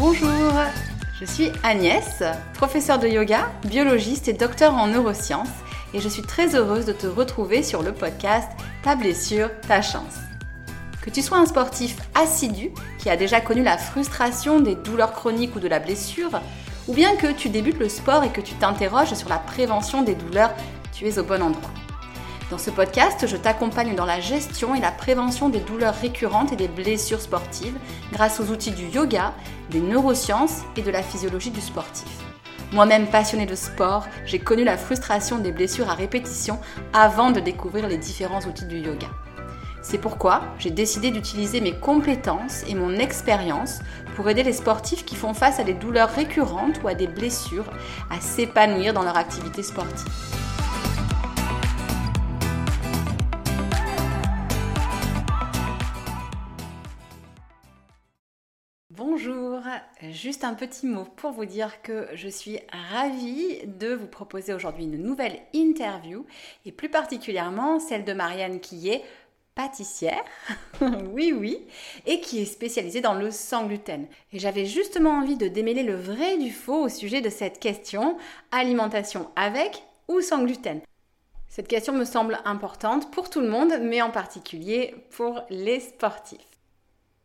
Bonjour, je suis Agnès, professeure de yoga, biologiste et docteur en neurosciences et je suis très heureuse de te retrouver sur le podcast Ta blessure, ta chance. Que tu sois un sportif assidu qui a déjà connu la frustration des douleurs chroniques ou de la blessure, ou bien que tu débutes le sport et que tu t'interroges sur la prévention des douleurs, tu es au bon endroit. Dans ce podcast, je t'accompagne dans la gestion et la prévention des douleurs récurrentes et des blessures sportives grâce aux outils du yoga, des neurosciences et de la physiologie du sportif. Moi-même passionnée de sport, j'ai connu la frustration des blessures à répétition avant de découvrir les différents outils du yoga. C'est pourquoi j'ai décidé d'utiliser mes compétences et mon expérience pour aider les sportifs qui font face à des douleurs récurrentes ou à des blessures à s'épanouir dans leur activité sportive. Juste un petit mot pour vous dire que je suis ravie de vous proposer aujourd'hui une nouvelle interview et plus particulièrement celle de Marianne qui est pâtissière, oui oui, et qui est spécialisée dans le sans gluten. Et j'avais justement envie de démêler le vrai du faux au sujet de cette question, alimentation avec ou sans gluten. Cette question me semble importante pour tout le monde, mais en particulier pour les sportifs.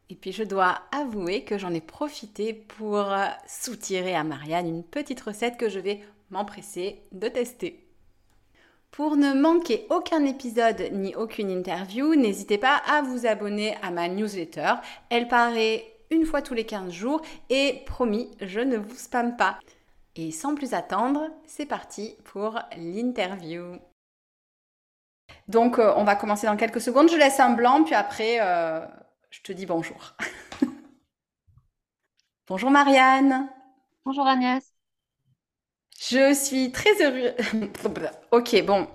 Et puis je dois avouer que j'en ai profité pour soutirer à Marianne une petite recette que je vais m'empresser de tester. Pour ne manquer aucun épisode ni aucune interview, n'hésitez pas à vous abonner à ma newsletter. Elle paraît une fois tous les 15 jours et promis, je ne vous spamme pas. Et sans plus attendre, c'est parti pour l'interview. Donc euh, on va commencer dans quelques secondes. Je laisse un blanc, puis après, euh, je te dis bonjour. bonjour Marianne. Bonjour Agnès. Je suis très heureuse. ok, bon.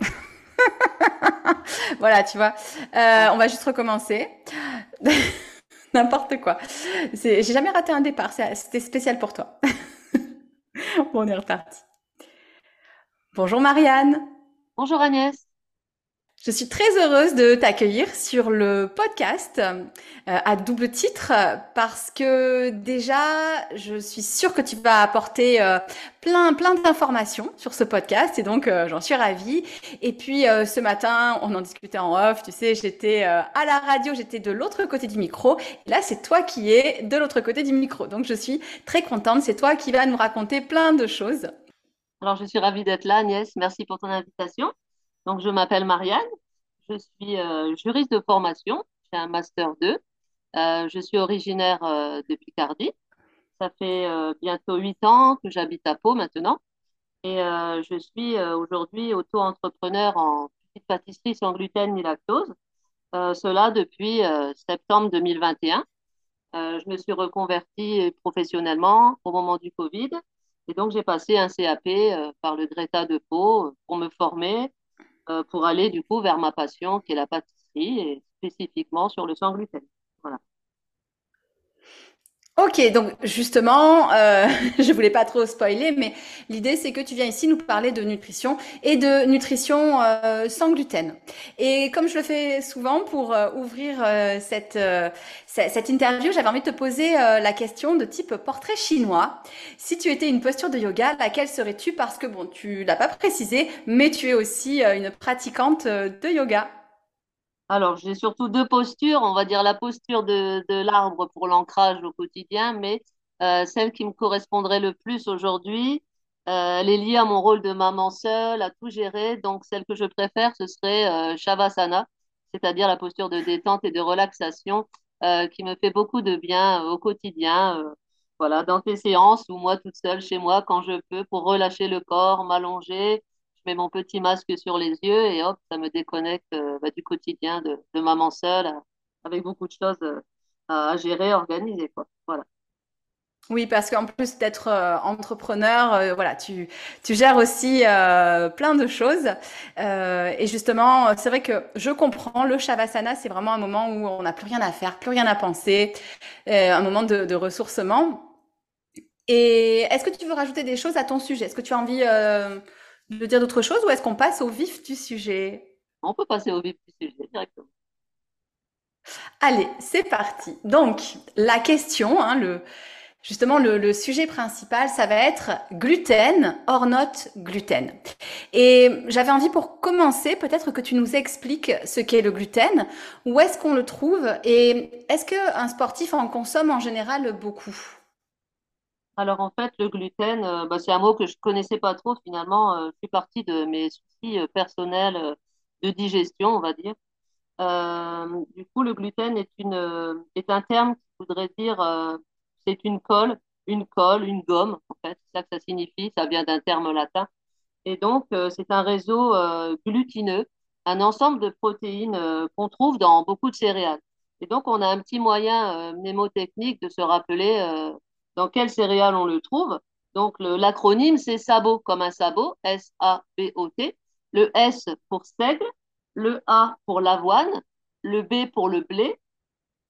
voilà, tu vois. Euh, on va juste recommencer. N'importe quoi. J'ai jamais raté un départ. C'était spécial pour toi. bon, on est reparti. Bonjour Marianne. Bonjour Agnès. Je suis très heureuse de t'accueillir sur le podcast euh, à double titre parce que déjà, je suis sûre que tu vas apporter euh, plein plein d'informations sur ce podcast et donc euh, j'en suis ravie. Et puis ce matin, on en discutait en off, tu sais, j'étais à la radio, j'étais de l'autre côté du micro. Là, c'est toi qui es de l'autre côté du micro. Donc je suis très contente, c'est toi qui vas nous raconter plein de choses. Alors je suis ravie d'être là Agnès, merci pour ton invitation. Donc, je m'appelle Marianne, je suis euh, juriste de formation, j'ai un master 2. Euh, je suis originaire euh, de Picardie. Ça fait bientôt huit ans que j'habite à Pau maintenant. Et je suis aujourd'hui auto-entrepreneur en petite pâtisserie sans gluten ni lactose. cela depuis septembre 2021. je me suis reconvertie professionnellement au moment du Covid. Et donc, j'ai passé un CAP par le Greta de Pau pour me former pour aller du coup vers ma passion qui est la pâtisserie et spécifiquement sur le sans gluten. Ok, donc justement, euh, je voulais pas trop spoiler, mais l'idée c'est que tu viens ici nous parler de nutrition et de nutrition euh, sans gluten. Et comme je le fais souvent pour euh, ouvrir euh, cette cette interview, j'avais envie de te poser la question de type portrait chinois. Si tu étais une posture de yoga, laquelle serais-tu? Parce que bon, tu l'as pas précisé, mais tu es aussi une pratiquante de yoga. Alors, j'ai surtout deux postures. On va dire la posture de, l'arbre pour l'ancrage au quotidien, mais euh, celle qui me correspondrait le plus aujourd'hui, euh, elle est liée à mon rôle de maman seule, à tout gérer. Donc, celle que je préfère, ce serait euh, Shavasana, c'est-à-dire la posture de détente et de relaxation qui me fait beaucoup de bien au quotidien. voilà, dans tes séances ou moi toute seule chez moi quand je peux pour relâcher le corps, m'allonger, je mets mon petit masque sur les yeux et hop, ça me déconnecte euh, bah, du quotidien de, maman seule, euh, avec beaucoup de choses euh, à, gérer, organiser. Voilà. Oui, parce qu'en plus d'être entrepreneur, voilà, tu, tu gères aussi plein de choses. et justement, c'est vrai que je comprends, le Shavasana, c'est vraiment un moment où on n'a plus rien à faire, plus rien à penser, un moment de, de ressourcement. Et est-ce que tu veux rajouter des choses à ton sujet? Est-ce que tu as envie veux dire d'autres choses ou est-ce qu'on passe au vif du sujet? On peut passer au vif du sujet directement. Allez, c'est parti. Donc, la question, hein, le, Justement, le, sujet principal, ça va être gluten, or not gluten. Et j'avais envie pour commencer, peut-être que tu nous expliques ce qu'est le gluten, où est-ce qu'on le trouve et est-ce qu'un sportif en consomme en général beaucoup? Alors en fait, le gluten, euh, bah, c'est un mot que je connaissais pas trop finalement. Euh, je suis partie de mes soucis euh, personnels de digestion, on va dire. du coup, le gluten est, une, est un terme qui voudrait dire c'est une colle, une colle, une gomme, en fait, c'est ça que ça signifie, ça vient d'un terme latin. Et donc, c'est un réseau glutineux, un ensemble de protéines qu'on trouve dans beaucoup de céréales. Et donc, on a un petit moyen mnémotechnique de se rappeler dans quelles céréales on le trouve? Donc, l'acronyme, c'est SABO, comme un sabot, S-A-B-O-T. Le S pour seigle, le A pour l'avoine, le B pour le blé,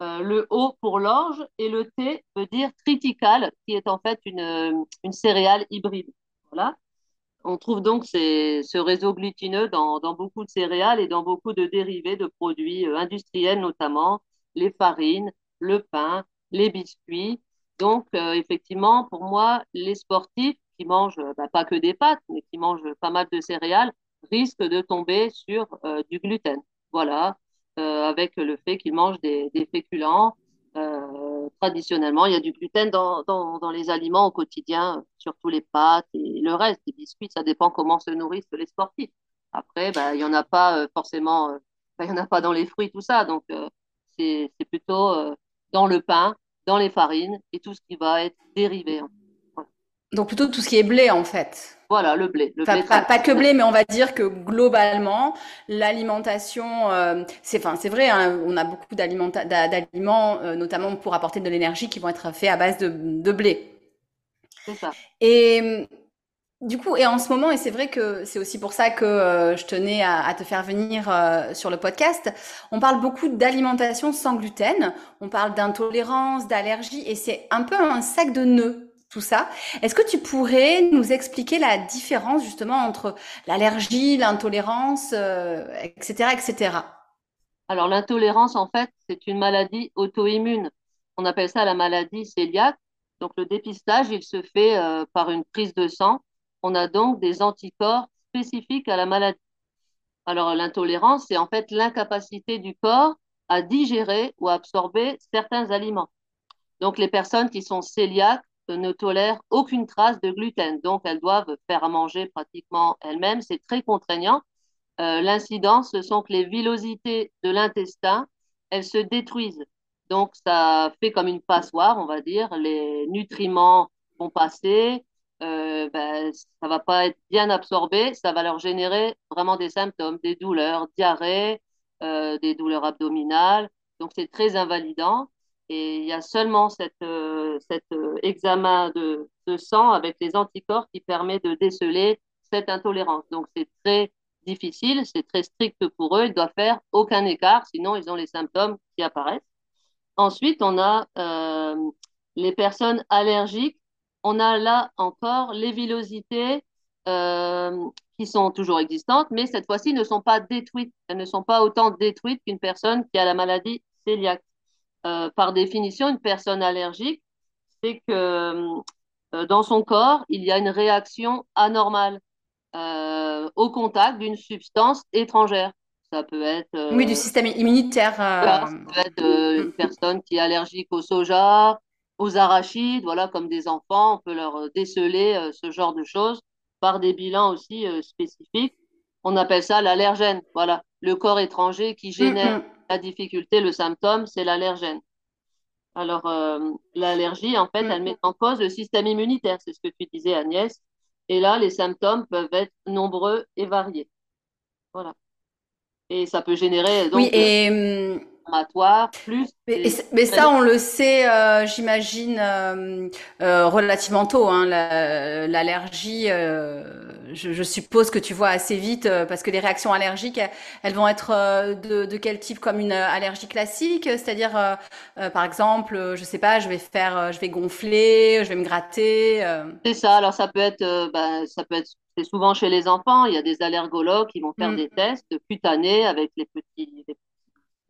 euh, le O pour l'orge et le T veut dire triticale, qui est en fait une, une céréale hybride. Voilà. On trouve donc ce réseau glutineux dans, dans, beaucoup de céréales et dans beaucoup de dérivés de produits euh, industriels, notamment les farines, le pain, les biscuits. Donc, euh, effectivement, pour moi, les sportifs qui mangent bah, pas que des pâtes, mais qui mangent pas mal de céréales, risquent de tomber sur du gluten. Voilà, euh, avec le fait qu'ils mangent des, féculents. Euh, traditionnellement, il y a du gluten dans, les aliments au quotidien, surtout les pâtes et le reste, les biscuits, ça dépend comment se nourrissent les sportifs. Après, bah, il n'y en a pas euh, forcément, bah, il y en a pas dans les fruits, tout ça. Donc, c'est plutôt dans le pain, dans les farines et tout ce qui va être dérivé. Donc plutôt tout ce qui est blé en fait. Voilà, le blé. Le blé pas, que blé, mais on va dire que globalement, l'alimentation, euh, c'est enfin, c'est vrai, hein, on a beaucoup d'aliments, euh, notamment pour apporter de l'énergie, qui vont être faits à base de, de blé. C'est ça. Et du coup, et en ce moment, et c'est vrai que c'est aussi pour ça que euh, je tenais à, te faire venir sur le podcast, on parle beaucoup d'alimentation sans gluten, on parle d'intolérance, d'allergie, et c'est un peu un sac de nœuds tout ça. Est-ce que tu pourrais nous expliquer la différence justement entre l'allergie, l'intolérance, etc., euh, etc. Alors l'intolérance, en fait, c'est une maladie auto-immune. On appelle ça la maladie cœliaque. Donc le dépistage, il se fait euh, par une prise de sang. On a donc des anticorps spécifiques à la maladie. Alors l'intolérance, c'est en fait l'incapacité du corps à digérer ou à absorber certains aliments. Donc les personnes qui sont cœliaques ne tolèrent aucune trace de gluten, donc elles doivent faire à manger pratiquement elles-mêmes. C'est très contraignant. Euh, L'incidence, ce sont que les villosités de l'intestin, elles se détruisent. Donc ça fait comme une passoire, on va dire. Les nutriments vont passer, euh, ben, ça va pas être bien absorbé, ça va leur générer vraiment des symptômes, des douleurs, diarrhée, euh, des douleurs abdominales. Donc c'est très invalidant. Et il y a seulement cet euh, euh, examen de, sang avec les anticorps qui permet de déceler cette intolérance. Donc, c'est très difficile, c'est très strict pour eux. Ils doivent faire aucun écart, sinon ils ont les symptômes qui apparaissent. Ensuite, on a euh, les personnes allergiques. On a là encore les villosités qui sont toujours existantes, mais cette fois-ci ne sont pas détruites. Elles ne sont pas autant détruites qu'une personne qui a la maladie cœliaque. Euh, par définition, une personne allergique, c'est que euh, dans son corps, il y a une réaction anormale euh, au contact d'une substance étrangère. Ça peut être. oui, du système immunitaire. Ça peut être une personne qui est allergique au soja, aux arachides, voilà, comme des enfants, on peut leur déceler ce genre de choses par des bilans aussi spécifiques. On appelle ça l'allergène, voilà, le corps étranger qui génère. Mm, mm la difficulté, le symptôme, c'est l'allergène. Alors, euh, l'allergie, en fait, elle met en cause le système immunitaire, c'est ce que tu disais, Agnès. Et là, les symptômes peuvent être nombreux et variés. Voilà. Et ça peut générer donc, oui, et, plus. Mais, ça, on le sait, euh, j'imagine, euh, euh, relativement tôt. Hein, L'allergie, je, suppose que tu vois assez vite, parce que les réactions allergiques, elles, vont être de, quel type? Comme une allergie classique, c'est-à-dire, par exemple, je sais pas, je vais faire, je vais gonfler, je vais me gratter. C'est ça. Alors ça peut être, bah, ça peut être c'est souvent chez les enfants. Il y a des allergologues qui vont faire mm. des tests cutanés avec les petits,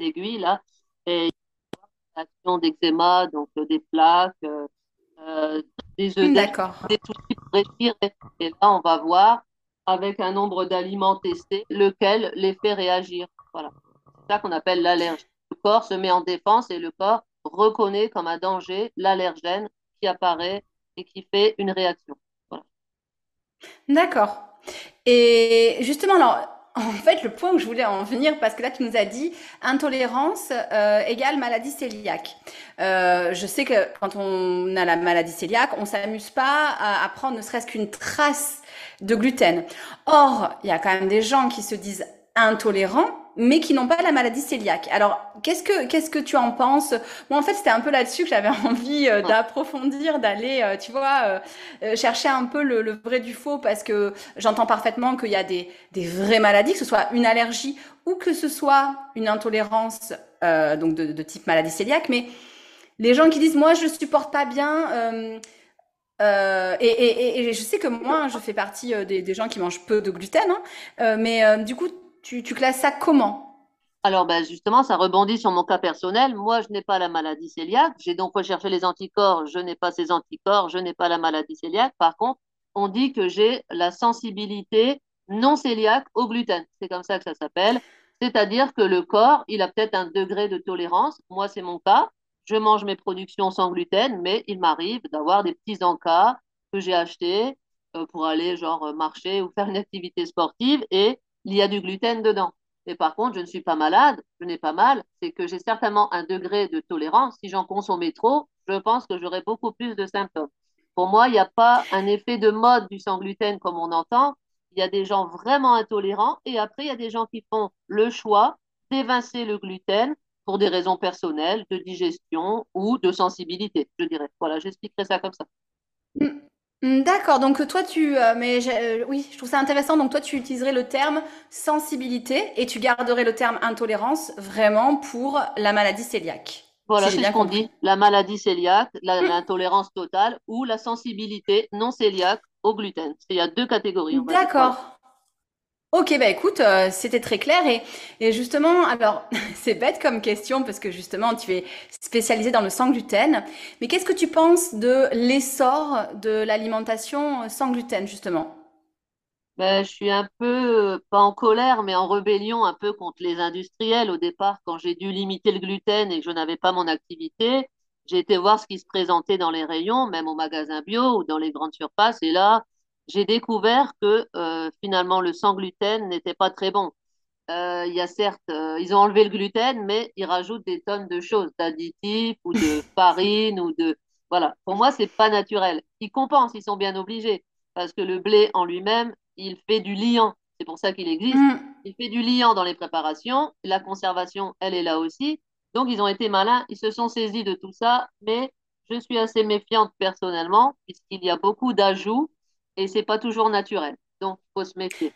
aiguilles là, et action d'eczéma, donc euh, des plaques, euh, euh, des œdèmes, des soucis pour respirer. Et là, on va voir, avec un nombre d'aliments testés, lequel les fait réagir. Voilà. C'est ça qu'on appelle l'allergie. Le corps se met en défense et le corps reconnaît comme un danger l'allergène qui apparaît et qui fait une réaction. Voilà. D'accord. Et justement, alors, en fait, le point où je voulais en venir, parce que là, tu nous as dit intolérance euh, égale maladie cœliaque. Euh, je sais que quand on a la maladie cœliaque, on s'amuse pas à, à prendre ne serait-ce qu'une trace de gluten. Or, il y a quand même des gens qui se disent intolérants, mais qui n'ont pas la maladie cœliaque. Alors, qu'est-ce que qu'est-ce que tu en penses? Moi, en fait, c'était un peu là-dessus que j'avais envie euh, d'approfondir, d'aller, euh, tu vois, euh, chercher un peu le, le vrai du faux, parce que j'entends parfaitement qu'il y a des, des vraies maladies, que ce soit une allergie ou que ce soit une intolérance, donc de, de type maladie cœliaque, mais les gens qui disent, moi, je supporte pas bien, euh, et, et- et je sais que moi, je fais partie des, des gens qui mangent peu de gluten, hein, mais euh, du coup, tu, tu classes ça comment? Alors, ben, justement, ça rebondit sur mon cas personnel. Moi, je n'ai pas la maladie cœliaque. J'ai donc recherché les anticorps. Je n'ai pas ces anticorps. Je n'ai pas la maladie cœliaque. Par contre, on dit que j'ai la sensibilité non cœliaque au gluten. C'est comme ça que ça s'appelle. C'est-à-dire que le corps, il a peut-être un degré de tolérance. Moi, c'est mon cas. Je mange mes productions sans gluten, mais il m'arrive d'avoir des petits encas que j'ai achetés euh, pour aller genre marcher ou faire une activité sportive et il y a du gluten dedans. Mais par contre, je ne suis pas malade, je n'ai pas mal, c'est que j'ai certainement un degré de tolérance. Si j'en consommais trop, je pense que j'aurais beaucoup plus de symptômes. Pour moi, il n'y a pas un effet de mode du sans gluten comme on entend. Il y a des gens vraiment intolérants et après, il y a des gens qui font le choix d'évincer le gluten pour des raisons personnelles, de digestion ou de sensibilité, je dirais. Voilà, j'expliquerai ça comme ça. Mm, mm, D'accord, donc toi tu, euh, mais j'ai- euh, oui, je trouve ça intéressant. Donc toi tu utiliserais le terme sensibilité et tu garderais le terme intolérance vraiment pour la maladie cœliaque, si Voilà, j'ai c'est ce bien qu'on compris. dit, la maladie cœliaque, la- Mm, l'intolérance totale ou la sensibilité non cœliaque au gluten. Il y a deux catégories, on va dire. Voilà. D'accord. Ok, bah écoute, euh, c'était très clair et, justement, alors c'est bête comme question parce que justement tu es spécialisé dans le sans gluten, mais qu'est-ce que tu penses de l'essor de l'alimentation sans gluten justement? Ben, je suis un peu, euh, pas en colère, mais en rébellion un peu contre les industriels. Au départ, quand j'ai dû limiter le gluten et que je n'avais pas mon activité, j'ai été voir ce qui se présentait dans les rayons, même au magasin bio ou dans les grandes surfaces. Et là, j'ai découvert que euh, finalement, le sans gluten n'était pas très bon. Euh, il y a certes, euh, ils ont enlevé le gluten, mais ils rajoutent des tonnes de choses, d'additifs ou de farine ou de... Voilà. Pour moi, c'est pas naturel. Ils compensent, ils sont bien obligés, parce que le blé en lui-même, il fait du liant. C'est pour ça qu'il existe. Hmm. Il fait du liant dans les préparations. La conservation, elle est là aussi. Donc, ils ont été malins, ils se sont saisis de tout ça, mais je suis assez méfiante personnellement, puisqu'il y a beaucoup d'ajouts et c'est pas toujours naturel. Donc, faut se méfier.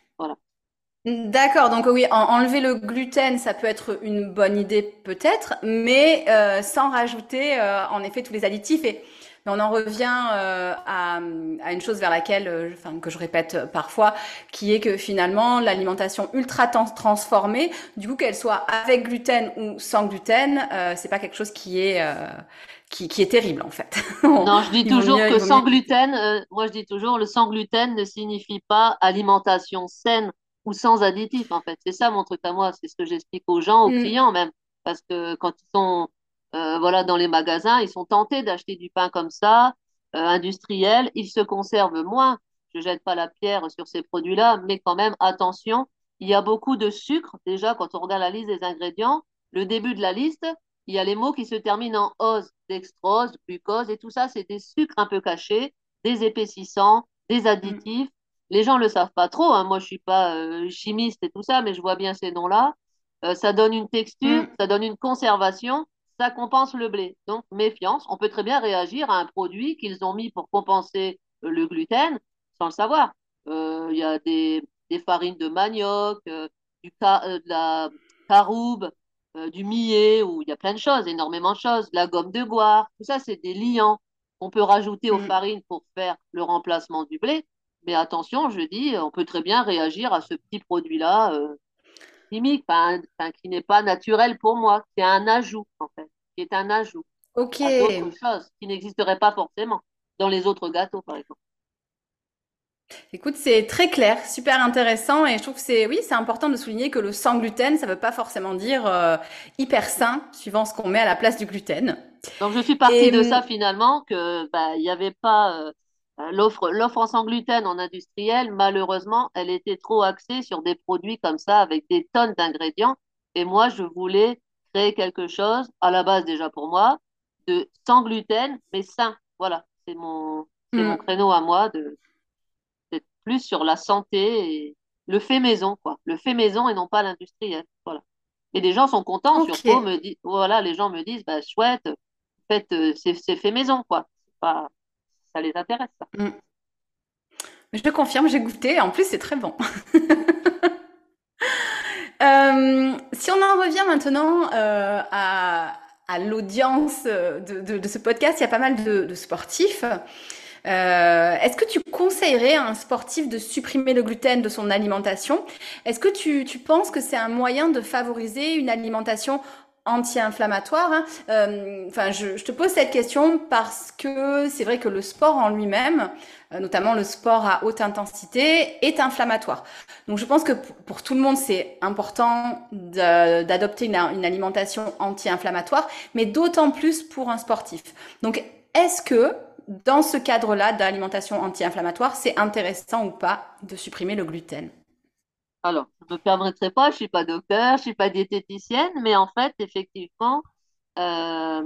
D'accord, donc oui, en- enlever le gluten, ça peut être une bonne idée peut-être, mais euh, sans rajouter euh, en effet tous les additifs. Et on en revient euh, à, une chose vers laquelle, que je répète parfois, qui est que finalement l'alimentation ultra trans- transformée, du coup qu'elle soit avec gluten ou sans gluten, c'est pas quelque chose qui est qui, qui est terrible en fait. On- Non, je dis toujours mieux, que sans mieux. gluten, euh, moi je dis toujours le sans gluten ne signifie pas alimentation saine ou sans additifs en fait. C'est ça mon truc à moi, c'est ce que j'explique aux gens, aux Mm, clients même, parce que quand ils sont euh, voilà dans les magasins, ils sont tentés d'acheter du pain comme ça, euh, industriel, ils se conservent moins. Je jette pas la pierre sur ces produits-là, mais quand même attention, il y a beaucoup de sucre déjà quand on regarde la liste des ingrédients. Le début de la liste, il y a les mots qui se terminent en ose, dextrose, glucose, et tout ça, c'est des sucres un peu cachés, des épaississants, des mm, additifs. Les gens ne le savent pas trop, hein. Moi, je suis pas euh, chimiste et tout ça, mais je vois bien ces noms-là. Euh, ça donne une texture, mm, ça donne une conservation, ça compense le blé. Donc, méfiance. On peut très bien réagir à un produit qu'ils ont mis pour compenser le gluten sans le savoir. Euh, Il y a des, des farines de manioc, du ca- de la caroube, euh, du millet, où il y a plein de choses, énormément de choses, la gomme de boire, tout ça, c'est des liants qu'on peut rajouter aux mm. farines pour faire le remplacement du blé. Mais attention, je dis, on peut très bien réagir à ce petit produit-là, euh, chimique, enfin, qui n'est pas naturel pour moi, qui est un ajout, en fait, qui est un ajout Ok. à d'autres choses qui n'existeraient pas forcément. dans les autres gâteaux, par exemple. Écoute, c'est très clair, super intéressant et je trouve que c'est oui, c'est important de souligner que le sans gluten, ça ne veut pas forcément dire euh, hyper sain, suivant ce qu'on met à la place du gluten. Donc je suis partie de ça finalement que bah, il n'y avait pas euh, l'offre l'offre en sans gluten en industriel, malheureusement, elle était trop axée sur des produits comme ça avec des tonnes d'ingrédients et moi je voulais créer quelque chose à la base déjà pour moi de sans gluten mais sain. Voilà, c'est mon c'est mon mm. créneau à moi de plus sur la santé et le fait maison, quoi. Le fait maison et non pas l'industriel. Voilà. Et les gens sont contents, surtout, me disent, voilà, les gens me disent, bah, chouette, faites, euh, c'est fait maison, quoi. Pas, ça les intéresse, ça. Mm. Je confirme, j'ai goûté. En plus, c'est très bon. Euh, si on en revient maintenant euh, à, à l'audience de, de, ce podcast, il y a pas mal de, de sportifs. Euh, est-ce que tu conseillerais à un sportif de supprimer le gluten de son alimentation? Est-ce que tu, tu penses que c'est un moyen de favoriser une alimentation anti-inflammatoire. Hein? Euh, enfin, je, je, te pose cette question parce que c'est vrai que le sport en lui-même, euh, notamment le sport à haute intensité, est inflammatoire. Donc, je pense que pour, tout le monde, c'est important d'adopter une, une, alimentation anti-inflammatoire, mais d'autant plus pour un sportif. Donc, est-ce que dans ce cadre-là d'alimentation anti-inflammatoire, c'est intéressant ou pas de supprimer le gluten? Alors, je ne me permettrai pas, je ne suis pas docteur, je ne suis pas diététicienne, mais en fait, effectivement, euh,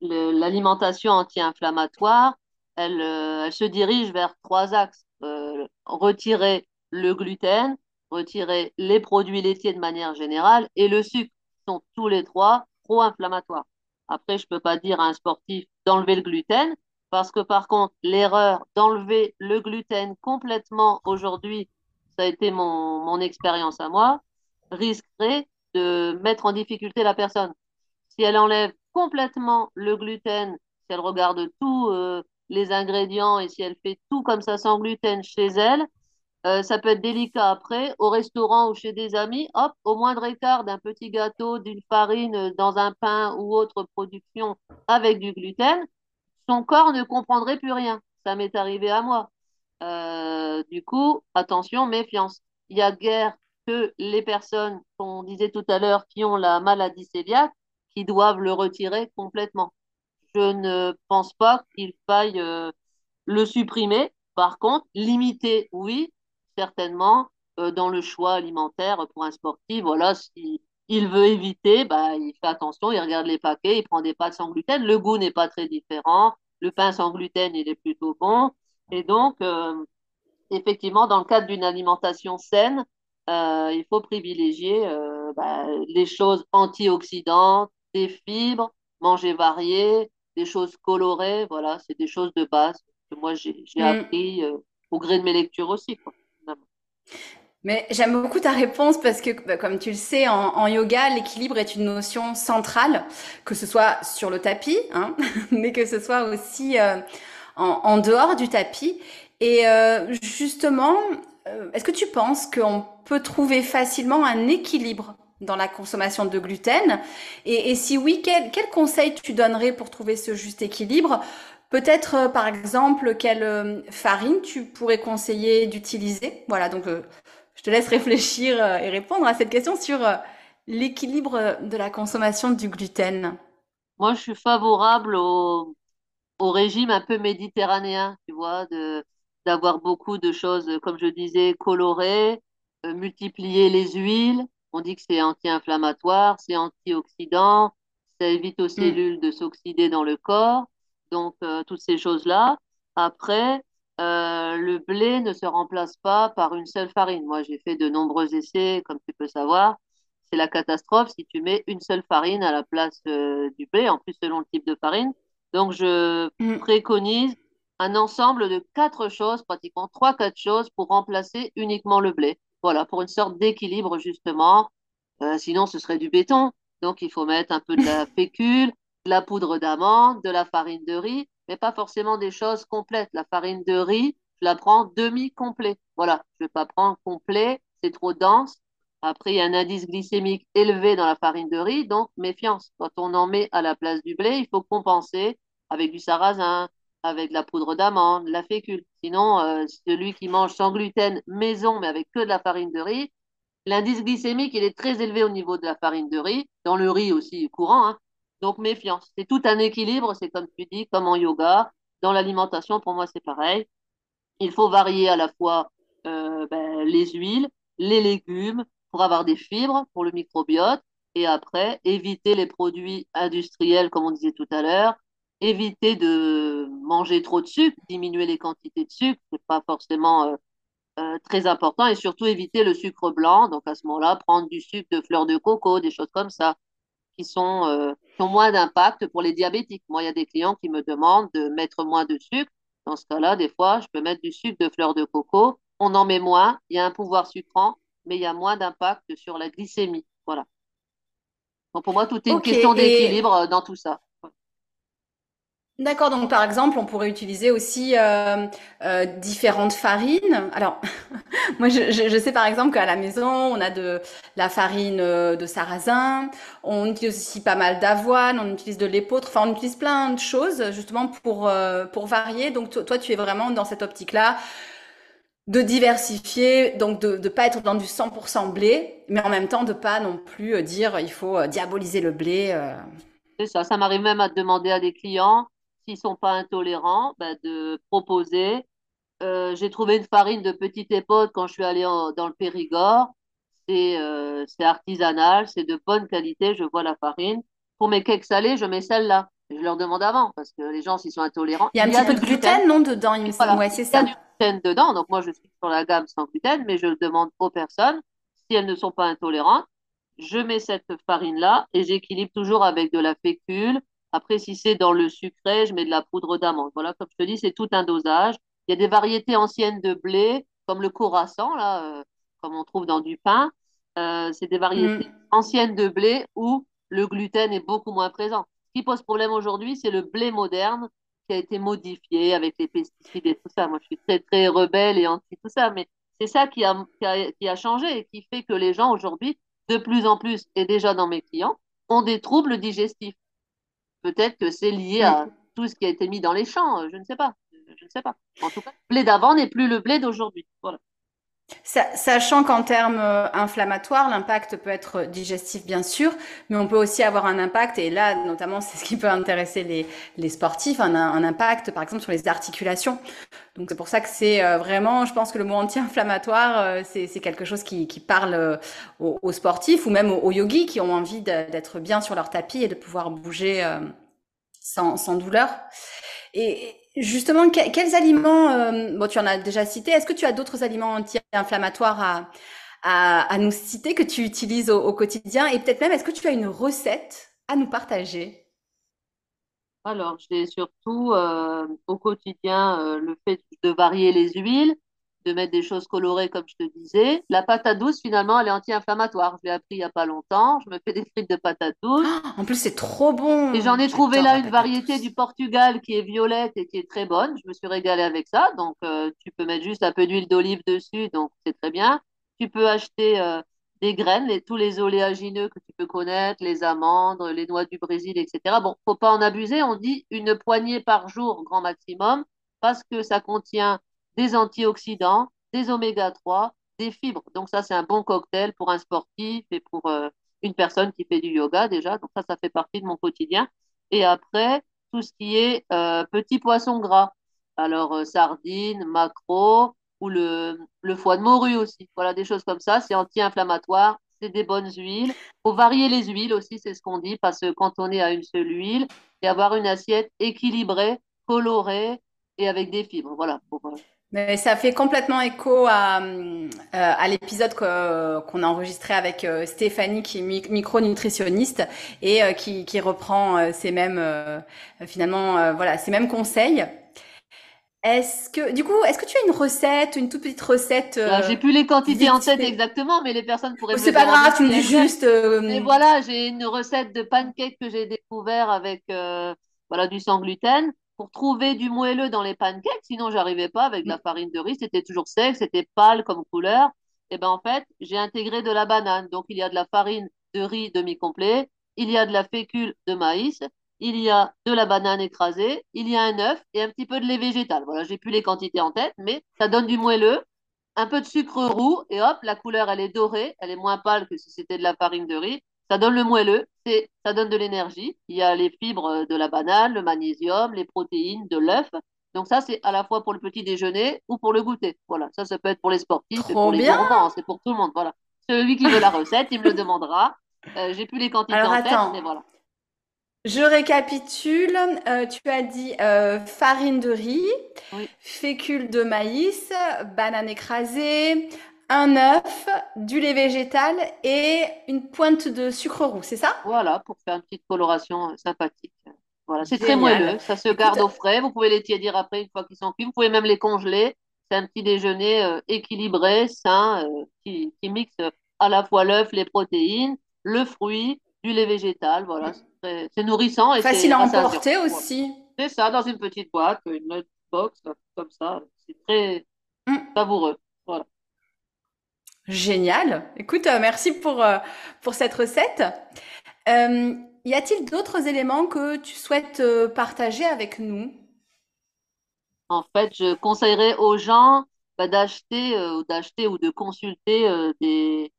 l'alimentation anti-inflammatoire, elle, euh, elle, se dirige vers trois axes. Euh, retirer le gluten, retirer les produits laitiers de manière générale et le sucre, sont tous les trois pro-inflammatoires. Après, je ne peux pas dire à un sportif d'enlever le gluten, parce que par contre, l'erreur d'enlever le gluten complètement aujourd'hui, ça a été mon, mon expérience à moi, risquerait de mettre en difficulté la personne. Si elle enlève complètement le gluten, si elle regarde tous euh, les ingrédients et si elle fait tout comme ça sans gluten chez elle, euh, ça peut être délicat après, au restaurant ou chez des amis, hop, au moindre écart d'un petit gâteau, d'une farine, dans un pain ou autre production avec du gluten, son corps ne comprendrait plus rien. Ça m'est arrivé à moi. Euh, du coup, attention, méfiance. Il y a guère que les personnes qu'on disait tout à l'heure qui ont la maladie cœliaque qui doivent le retirer complètement. Je ne pense pas qu'il faille euh, le supprimer. Par contre, limiter, oui, certainement, euh, dans le choix alimentaire pour un sportif. Voilà, si il veut éviter, bah, il fait attention, il regarde les paquets, il prend des pâtes sans gluten. Le goût n'est pas très différent. Le pain sans gluten, il est plutôt bon. Et donc, euh, effectivement, dans le cadre d'une alimentation saine, euh, il faut privilégier euh, bah, les choses antioxydantes, des fibres, manger varié, des choses colorées. Voilà, c'est des choses de base que moi, j'ai mm. appris au gré de mes lectures aussi. Quoi, mais j'aime beaucoup ta réponse parce que, bah, comme tu le sais, en, yoga, l'équilibre est une notion centrale, que ce soit sur le tapis, hein, mais que ce soit aussi euh, en, dehors du tapis. Et euh, justement, euh, est-ce que tu penses qu'on peut trouver facilement un équilibre dans la consommation de gluten? Et, si oui, quel, quel conseil tu donnerais pour trouver ce juste équilibre? Peut-être, par exemple, quelle farine tu pourrais conseiller d'utiliser? Voilà, donc je te laisse réfléchir euh, et répondre à cette question sur euh, l'équilibre de la consommation du gluten. Moi, je suis favorable au, au régime un peu méditerranéen, tu vois, de, d'avoir beaucoup de choses, comme je disais, colorées, euh, multiplier les huiles. On dit que c'est anti-inflammatoire, c'est antioxydant, ça évite aux mm. cellules de s'oxyder dans le corps. Donc, toutes ces choses-là. Après, euh, le blé ne se remplace pas par une seule farine. Moi, j'ai fait de nombreux essais, comme tu peux savoir. C'est la catastrophe si tu mets une seule farine à la place euh, du blé, en plus selon le type de farine. Donc, je mm. préconise un ensemble de quatre choses, pratiquement trois, quatre choses pour remplacer uniquement le blé. Voilà, pour une sorte d'équilibre, justement. Euh, sinon, ce serait du béton. Donc, il faut mettre un peu de la fécule, de la poudre d'amande, de la farine de riz pas forcément des choses complètes. La farine de riz, je la prends demi-complet. Voilà, je ne vais pas prendre complet, c'est trop dense. Après, il y a un indice glycémique élevé dans la farine de riz, donc méfiance. Quand on en met à la place du blé, il faut compenser avec du sarrasin, avec la poudre d'amande, la fécule. Sinon, euh, celui qui mange sans gluten maison, mais avec que de la farine de riz, l'indice glycémique, il est très élevé au niveau de la farine de riz, dans le riz aussi courant. Hein. Donc, méfiance. C'est tout un équilibre, c'est comme tu dis, comme en yoga. Dans l'alimentation, pour moi, c'est pareil. Il faut varier à la fois euh, ben, les huiles, les légumes, pour avoir des fibres pour le microbiote, et après, éviter les produits industriels, comme on disait tout à l'heure, éviter de manger trop de sucre, diminuer les quantités de sucre, c'est pas forcément euh, euh, très important, et surtout éviter le sucre blanc. Donc à ce moment-là, prendre du sucre de fleurs de coco, des choses comme ça, qui sont euh, qui ont moins d'impact pour les diabétiques. Moi, il y a des clients qui me demandent de mettre moins de sucre. Dans ce cas-là, des fois, je peux mettre du sucre de fleurs de coco. On en met moins, il y a un pouvoir sucrant, mais il y a moins d'impact sur la glycémie. Voilà. Donc pour moi, tout est une question d'équilibre dans tout ça. D'accord, donc par exemple, on pourrait utiliser aussi euh, euh, différentes farines. Alors, moi, je, je, sais par exemple qu'à la maison, on a de la farine euh, de sarrasin, on utilise aussi pas mal d'avoine, on utilise de l'épeautre, enfin, on utilise plein de choses justement pour pour varier. Donc, toi, tu es vraiment dans cette optique-là de diversifier, donc de ne pas être dans du 100% blé, mais en même temps de pas non plus dire il faut diaboliser le blé. C'est ça, ça m'arrive même à demander à des clients s'ils sont pas intolérants, ben, de proposer. Euh, j'ai trouvé une farine de petite époque quand je suis allée dans le Périgord. C'est euh, artisanal, c'est de bonne qualité, je vois la farine. Pour mes cakes salés, je mets celle-là. Je leur demande avant parce que les gens, s'ils sont intolérants. Il y a un petit peu de gluten, non, dedans, il me semble? Ouais, c'est ça. Il y a du gluten dedans, donc moi je suis sur la gamme sans gluten, mais je demande aux personnes si elles ne sont pas intolérantes. Je mets cette farine-là et j'équilibre toujours avec de la fécule, après, si c'est dans le sucré, je mets de la poudre d'amande. Voilà, comme je te dis, c'est tout un dosage. Il y a des variétés anciennes de blé, comme le corassan, là, euh, comme on trouve dans du pain. Euh, c'est des variétés mm. anciennes de blé où le gluten est beaucoup moins présent. Ce qui pose problème aujourd'hui, c'est le blé moderne qui a été modifié avec les pesticides et tout ça. Moi, je suis très, très rebelle et anti tout ça, mais c'est ça qui a, qui, a, qui a changé et qui fait que les gens aujourd'hui, de plus en plus, et déjà dans mes clients, ont des troubles digestifs. Peut-être que c'est lié à tout ce qui a été mis dans les champs, je ne sais pas. Je ne sais pas. En tout cas, le blé d'avant n'est plus le blé d'aujourd'hui. Voilà. Sachant qu'en termes euh, inflammatoires, l'impact peut être digestif bien sûr, mais on peut aussi avoir un impact, et là notamment c'est ce qui peut intéresser les, les sportifs, un, un, impact par exemple sur les articulations. Donc c'est pour ça que c'est euh, vraiment, je pense que le mot anti-inflammatoire, euh, c'est quelque chose qui, qui parle aux, sportifs ou même aux, yogis qui ont envie d'être bien sur leur tapis et de pouvoir bouger sans, sans douleur. Et, Justement, quels aliments, euh, bon, tu en as déjà cité, est-ce que tu as d'autres aliments anti-inflammatoires à, à, nous citer que tu utilises au, quotidien? Et peut-être même, est-ce que tu as une recette à nous partager? Alors, j'ai surtout euh, au quotidien euh, le fait de varier les huiles, de mettre des choses colorées, comme je te disais. La patate douce, finalement, elle est anti-inflammatoire. Je l'ai appris il n'y a pas longtemps. Je me fais des frites de patate douce. Ah, en plus, c'est trop bon. Et j'en ai trouvé là une variété du Portugal qui est violette et qui est très bonne. Je me suis régalée avec ça. Donc, euh, tu peux mettre juste un peu d'huile d'olive dessus. Donc, c'est très bien. Tu peux acheter euh, des graines, les, tous les oléagineux que tu peux connaître, les amandes, les noix du Brésil, etc. Bon, faut pas en abuser. On dit une poignée par jour, grand maximum, parce que ça contient des antioxydants, des oméga 3, des fibres. Donc ça, c'est un bon cocktail pour un sportif et pour euh, une personne qui fait du yoga déjà. Donc ça, ça fait partie de mon quotidien. Et après, tout ce qui est euh, petits poissons gras. Alors, euh, sardines, maquereaux ou le, le foie de morue aussi. Voilà, des choses comme ça. C'est anti-inflammatoire, c'est des bonnes huiles. Il faut varier les huiles aussi, c'est ce qu'on dit, quand on est à une seule huile, et avoir une assiette équilibrée, colorée et avec des fibres. Voilà, pour, mais ça fait complètement écho à, euh, à l'épisode qu'on a enregistré avec euh, Stéphanie, qui est micronutritionniste et euh, qui, qui reprend ces mêmes, finalement, voilà, ces mêmes conseils. Est-ce que, du coup, est-ce que tu as une recette, une toute petite recette J'ai plus les quantités en tête exactement, mais les personnes pourraient. C'est pas grave, tu me dis juste. Mais voilà, j'ai une recette de pancake que j'ai découvert avec voilà du sans gluten pour trouver du moelleux dans les pancakes, sinon j'arrivais pas avec la farine de riz, c'était toujours sec, c'était pâle comme couleur. Et ben en fait, j'ai intégré de la banane. Donc il y a de la farine de riz demi-complet, il y a de la fécule de maïs, il y a de la banane écrasée, il y a un œuf et un petit peu de lait végétal. Voilà, j'ai plus les quantités en tête, mais ça donne du moelleux, un peu de sucre roux et hop, la couleur elle est dorée, elle est moins pâle que si c'était de la farine de riz. Ça donne le moelleux, c'est, ça donne de l'énergie. Il y a les fibres de la banane, le magnésium, les protéines, de l'œuf. Donc ça, c'est à la fois pour le petit déjeuner ou pour le goûter. Voilà, ça, ça peut être pour les sportifs et pour les gourmands, c'est pour tout le monde. Voilà. Celui qui veut la recette, il me le demandera. Euh, j'ai plus les quantités en tête, mais voilà. Je récapitule. Euh, tu as dit euh, farine de riz, fécule de maïs, banane écrasée, un œuf, du lait végétal et une pointe de sucre roux, c'est ça? Voilà, pour faire une petite coloration euh, sympathique. Voilà, c'est très moelleux, ça se garde au frais. Vous pouvez les tiédir après une fois qu'ils sont cuits. Vous pouvez même les congeler. C'est un petit déjeuner équilibré, sain, qui, qui mixe à la fois l'œuf, les protéines, le fruit, du lait végétal. Voilà, c'est nourrissant. Et Facile à emporter aussi. C'est ça, dans une petite boîte, une box, comme ça. C'est très mm. savoureux. Voilà. Génial. Écoute, euh, merci pour, euh, pour cette recette. Euh, y a-t-il d'autres éléments que tu souhaites partager avec nous? En fait, je conseillerais aux gens bah, d'acheter ou de consulter des,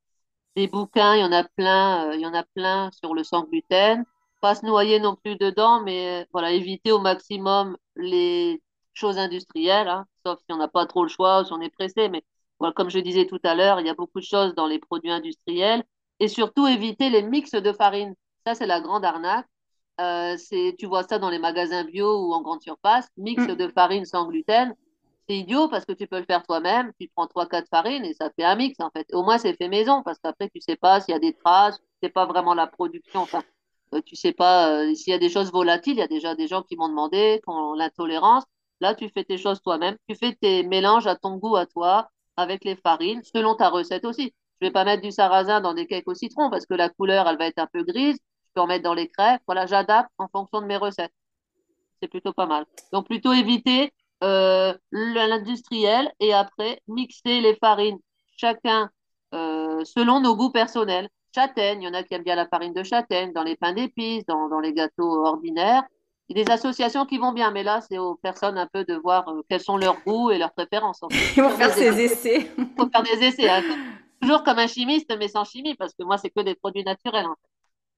des bouquins. Il y en a plein, il y en a plein sur le sang gluten pas se noyer non plus dedans, mais voilà, éviter au maximum les choses industrielles, hein, sauf si on n'a pas trop le choix ou si on est pressé. Mais comme je disais tout à l'heure, il y a beaucoup de choses dans les produits industriels et surtout éviter les mix de farine. Ça, c'est la grande arnaque. Euh, tu vois ça dans les magasins bio ou en grande surface, mix mm. de farine sans gluten. C'est idiot parce que tu peux le faire toi-même. Tu prends 3-4 farines et ça fait un mix en fait. Au moins, c'est fait maison parce qu'après, tu sais pas s'il y a des traces, tu sais pas vraiment la production. Enfin, euh, tu sais pas euh, s'il y a des choses volatiles. Il y a déjà des gens qui m'ont demandé, qui ont l'intolérance. Là, tu fais tes choses toi-même. Tu fais tes mélanges à ton goût, à toi, avec les farines, selon ta recette aussi. Je vais pas mettre du sarrasin dans des cakes au citron parce que la couleur, elle va être un peu grise. Je peux en mettre dans les crêpes. Voilà, j'adapte en fonction de mes recettes. C'est plutôt pas mal. Donc, plutôt éviter euh, l'industriel et après mixer les farines, chacun selon nos goûts personnels châtaigne, il y en a qui aiment bien la farine de châtaigne, dans les pains d'épices, dans, les gâteaux ordinaires. Il y a des associations qui vont bien, mais là, c'est aux personnes un peu de voir euh, quels sont leurs goûts et leurs préférences. Ils vont faire des essais. Il faut faire des essais. Hein. Toujours comme un chimiste, mais sans chimie, parce que moi, c'est que des produits naturels.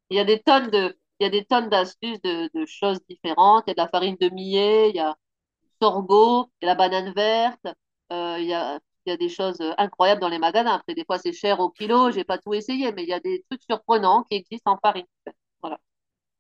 Il y a des tonnes de, il y a des tonnes d'astuces de, de, choses différentes. Il y a de la farine de millet, il y a du sorgho, il y a la banane verte, euh, il y a il y a des choses incroyables dans les magasins. Après, des fois, c'est cher au kilo. J'ai pas tout essayé, mais il y a des trucs surprenants qui existent en farine.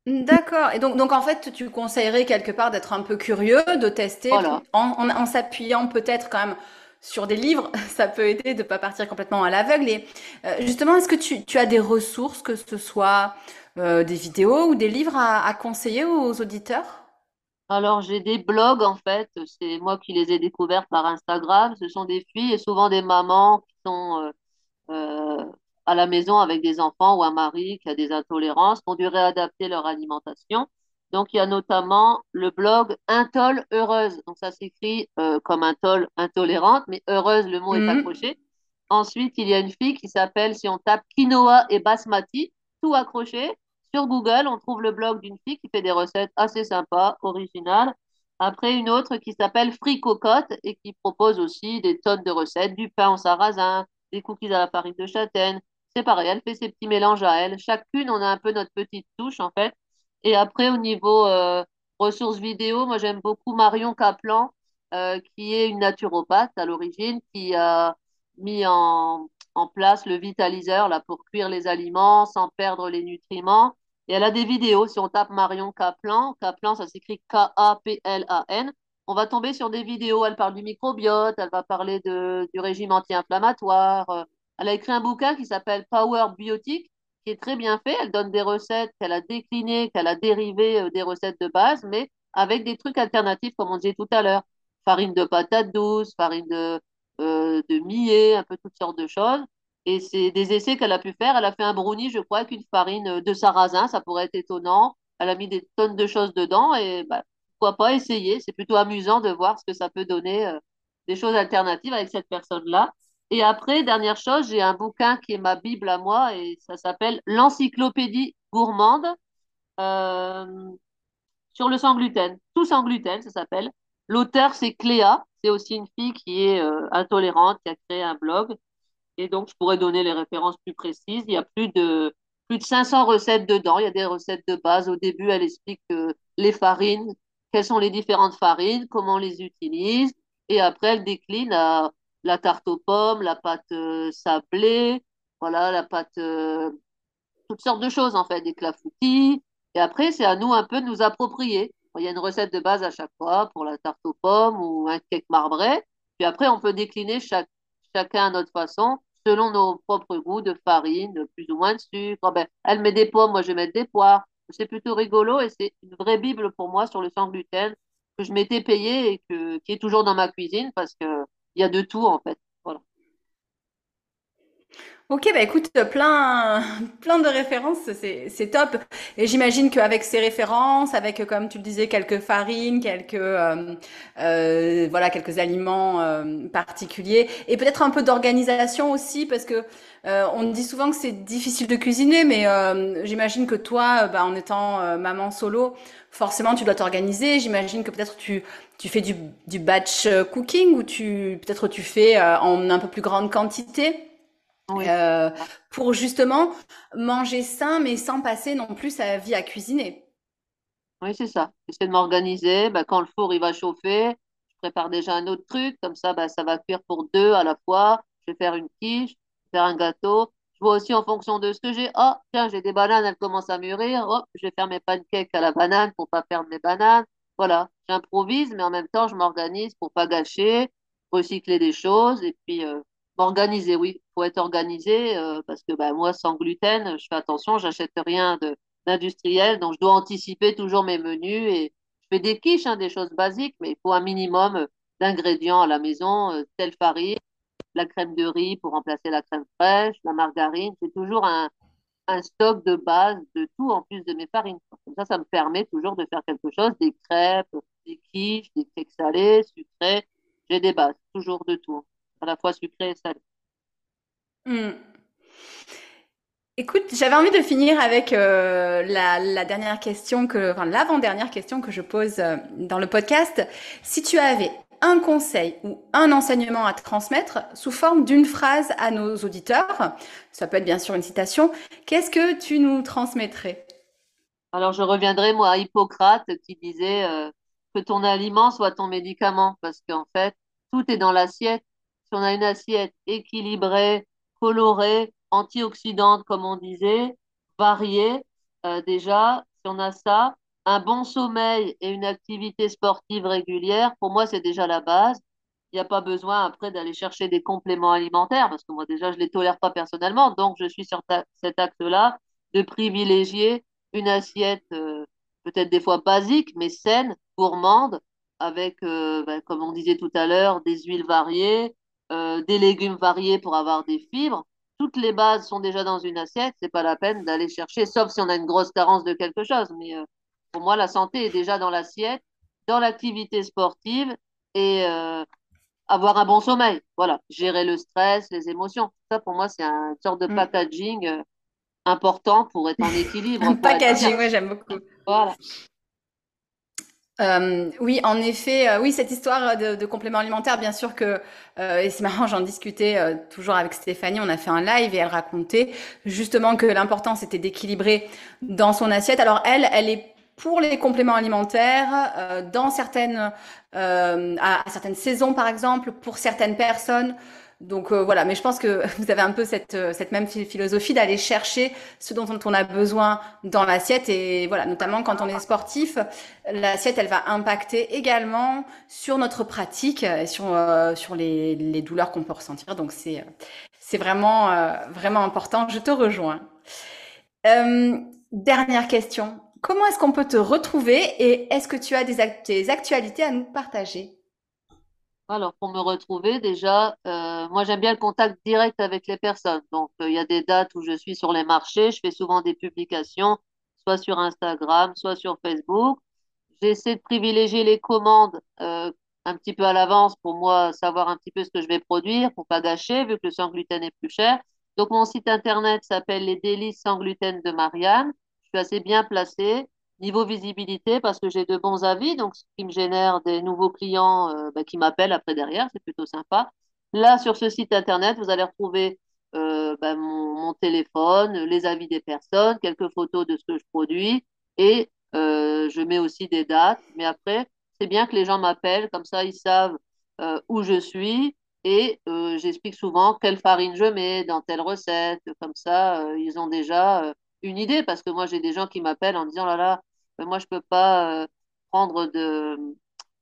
D'accord. Et donc, donc, en fait, tu conseillerais quelque part d'être un peu curieux, de tester en, en, s'appuyant peut-être quand même sur des livres. Ça peut aider de ne pas partir complètement à l'aveugle. Et euh, justement, est-ce que tu, tu, as des ressources, que ce soit euh, des vidéos ou des livres à, à conseiller aux auditeurs? Alors, j'ai des blogs, en fait. C'est moi qui les ai découverts par Instagram. Ce sont des filles et souvent des mamans qui sont euh, à la maison avec des enfants ou un mari qui a des intolérances, qui ont dû réadapter leur alimentation. Donc, il y a notamment le blog Intol Heureuse. Donc, ça s'écrit euh, comme Intol intolérante, mais heureuse, le mot est mhm. accroché. Ensuite, il y a une fille qui s'appelle, si on tape quinoa et basmati, tout accroché. Sur Google, on trouve le blog d'une fille qui fait des recettes assez sympas, originales. Après, une autre qui s'appelle Free Cocotte et qui propose aussi des tonnes de recettes, du pain en sarrasin, des cookies à la farine de châtaigne. C'est pareil, elle fait ses petits mélanges à elle. Chacune, on a un peu notre petite touche, en fait. Et après, au niveau euh, ressources vidéo, moi, j'aime beaucoup Marion Kaplan, euh, qui est une naturopathe à l'origine, qui a mis en, place le vitaliseur là, pour cuire les aliments sans perdre les nutriments. Et elle a des vidéos. Si on tape Marion Kaplan, Kaplan, ça s'écrit K-A-P-L-A-N, on va tomber sur des vidéos. Elle parle du microbiote, elle va parler du régime anti-inflammatoire. Euh, elle a écrit un bouquin qui s'appelle Power Biotique, qui est très bien fait. Elle donne des recettes qu'elle a déclinées, qu'elle a dérivées euh, des recettes de base, mais avec des trucs alternatifs, comme on disait tout à l'heure. Farine de patate douce, farine de, euh, de millet, un peu toutes sortes de choses. Et c'est des essais qu'elle a pu faire. Elle a fait un brownie, je crois, avec une farine de sarrasin. Ça pourrait être étonnant. Elle a mis des tonnes de choses dedans. Et bah, pourquoi pas essayer C'est plutôt amusant de voir ce que ça peut donner euh, des choses alternatives avec cette personne-là. Et après, dernière chose, j'ai un bouquin qui est ma Bible à moi et ça s'appelle L'Encyclopédie gourmande. Euh, sur le sans gluten. Tout sans gluten, ça s'appelle. L'auteur, c'est Cléa. C'est aussi une fille qui est euh, intolérante, qui a créé un blog. Et donc, je pourrais donner les références plus précises. Il y a plus de, plus de 500 recettes dedans. Il y a des recettes de base. Au début, elle explique euh, les farines, quelles sont les différentes farines, comment on les utilise. Et après, elle décline à la tarte aux pommes, la pâte euh, sablée, voilà, la pâte, euh, toutes sortes de choses en fait, des clafoutis. Et après, c'est à nous un peu de nous approprier. Il y a une recette de base à chaque fois pour la tarte aux pommes ou un cake marbré. Puis après, on peut décliner chaque, chacun à notre façon selon nos propres goûts de farine, plus ou moins de sucre. Ben, elle met des pommes, moi je vais mettre des poires. C'est plutôt rigolo et c'est une vraie bible pour moi sur le sans gluten que je m'étais payé et que, qui est toujours dans ma cuisine parce qu'il y a de tout en fait. Ok, bah écoute, plein, plein de références, c'est, top. Et j'imagine qu'avec ces références, avec, comme tu le disais, quelques farines, quelques, euh, euh, voilà, quelques aliments euh, particuliers, et peut-être un peu d'organisation aussi, parce que euh, on dit souvent que c'est difficile de cuisiner, mais euh, j'imagine que toi, bah, en étant maman solo, forcément tu dois t'organiser. J'imagine que peut-être tu, tu fais du, du batch cooking ou tu, peut-être tu fais en un peu plus grande quantité. Euh, pour justement manger sain, mais sans passer non plus sa vie à cuisiner. Oui, c'est ça. J'essaie de m'organiser. Ben, quand le four il va chauffer, je prépare déjà un autre truc. Comme ça, ben, ça va cuire pour deux à la fois. Je vais faire une quiche, faire un gâteau. Je vois aussi en fonction de ce que j'ai. Oh, tiens, j'ai des bananes, elles commencent à mûrir. Oh, je vais faire mes pancakes à la banane pour pas perdre mes bananes. Voilà, j'improvise, mais en même temps, je m'organise pour pas gâcher, recycler des choses et puis euh, M'organiser, oui. Faut être organisé euh, parce que bah, moi, sans gluten, je fais attention, j'achète rien d'industriel, donc je dois anticiper toujours mes menus et je fais des quiches, hein, des choses basiques, mais il faut un minimum d'ingrédients à la maison, euh, telle farine, la crème de riz pour remplacer la crème fraîche, la margarine. C'est toujours un, un stock de base de tout en plus de mes farines. Comme ça, ça me permet toujours de faire quelque chose, des crêpes, des quiches, des cakes salés, sucrés. J'ai des bases, toujours de tout à la fois sucré et salé. Hmm. Écoute, j'avais envie de finir avec euh, la, dernière question que, enfin l'avant-dernière question que je pose euh, dans le podcast. Si tu avais un conseil ou un enseignement à transmettre sous forme d'une phrase à nos auditeurs, ça peut être bien sûr une citation, qu'est-ce que tu nous transmettrais? Alors je reviendrai moi à Hippocrate qui disait euh, que ton aliment soit ton médicament parce qu'en fait tout est dans l'assiette si on a une assiette équilibrée, colorée, antioxydante, comme on disait, variée, euh, déjà, si on a ça, un bon sommeil et une activité sportive régulière, pour moi, c'est déjà la base. Il n'y a pas besoin après d'aller chercher des compléments alimentaires, parce que moi, déjà, je ne les tolère pas personnellement. Donc, je suis sur cet acte-là de privilégier une assiette euh, peut-être des fois basique, mais saine, gourmande, avec, euh, ben, comme on disait tout à l'heure, des huiles variées, euh, des légumes variés pour avoir des fibres. Toutes les bases sont déjà dans une assiette, c'est pas la peine d'aller chercher, sauf si on a une grosse carence de quelque chose. Mais euh, pour moi, la santé est déjà dans l'assiette, dans l'activité sportive et euh, avoir un bon sommeil. Voilà, gérer le stress, les émotions. Ça, pour moi, c'est une sorte de mm. packaging important pour être en équilibre. un packaging, oui, j'aime beaucoup. Voilà. Euh, oui, en effet, euh, oui, cette histoire de, de complément bien sûr que, euh, et c'est marrant, j'en discutais euh, toujours avec Stéphanie, on a fait un live et elle racontait justement que l'important c'était d'équilibrer dans son assiette. Alors elle, elle est pour les compléments alimentaires dans certaines, à certaines saisons par exemple, pour certaines personnes. Donc euh, voilà, mais je pense que vous avez un peu cette, euh, même philosophie d'aller chercher ce dont on a besoin dans l'assiette et voilà, notamment quand on est sportif, l'assiette elle va impacter également sur notre pratique et sur euh, sur les, les douleurs qu'on peut ressentir. Donc c'est c'est vraiment vraiment important. Je te rejoins. dernière question. Comment est-ce qu'on peut te retrouver et est-ce que tu as des, des actualités à nous partager? Alors, pour me retrouver, déjà, euh, moi j'aime bien le contact direct avec les personnes. Donc, euh, il y a des dates où je suis sur les marchés, je fais souvent des publications, soit sur Instagram, soit sur Facebook. J'essaie de privilégier les commandes euh, un petit peu à l'avance pour moi savoir un petit peu ce que je vais produire pour pas gâcher, vu que le sans gluten est plus cher. Donc, mon site internet s'appelle Les Délices sans gluten de Marianne. Je suis assez bien placée. Niveau visibilité, parce que j'ai de bons avis, donc ce qui me génère des nouveaux clients euh, bah, qui m'appellent après derrière, c'est plutôt sympa. Là, sur ce site internet, vous allez retrouver euh, bah, mon, téléphone, les avis des personnes, quelques photos de ce que je produis et euh, je mets aussi des dates. Mais après, c'est bien que les gens m'appellent, comme ça ils savent où je suis et j'explique souvent quelle farine je mets dans telle recette. Comme ça, ils ont déjà une idée parce que moi j'ai des gens qui m'appellent en disant là là, ben, moi je peux pas euh, prendre de,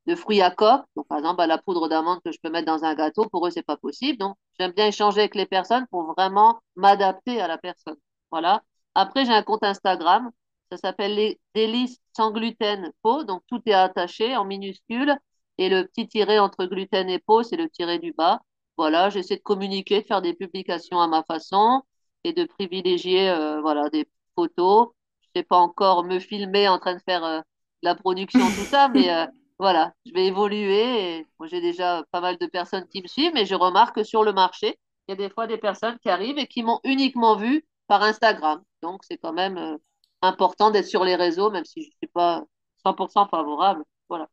de fruits à coque. Donc par exemple, la poudre d'amande que je peux mettre dans un gâteau, pour eux c'est pas possible. Donc j'aime bien échanger avec les personnes pour vraiment m'adapter à la personne. Voilà. Après, j'ai un compte Instagram. Ça s'appelle les délices sans gluten peau. Donc tout est attaché en minuscule. Et le petit tiret entre gluten et peau, c'est le tiret du bas. Voilà, j'essaie de communiquer, de faire des publications à ma façon et de privilégier euh, voilà, des photos. Je sais pas encore me filmer en train de faire euh, la production, tout ça, mais euh, voilà, je vais évoluer. Et, moi, j'ai déjà pas mal de personnes qui me suivent, mais je remarque que sur le marché, il y a des fois des personnes qui arrivent et qui m'ont uniquement vu par Instagram. Donc, c'est quand même important d'être sur les réseaux, même si je ne suis pas 100% favorable. Voilà.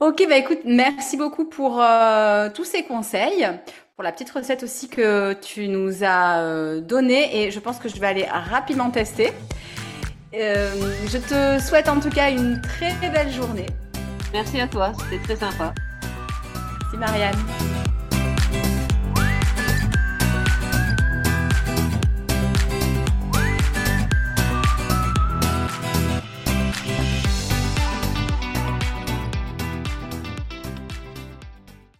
Ok, bah écoute, merci beaucoup pour euh, tous ces conseils, pour la petite recette aussi que tu nous as euh, donnée et je pense que je vais aller rapidement tester. Euh, je te souhaite en tout cas une très belle journée. Merci à toi, c'était très sympa. Merci Marianne.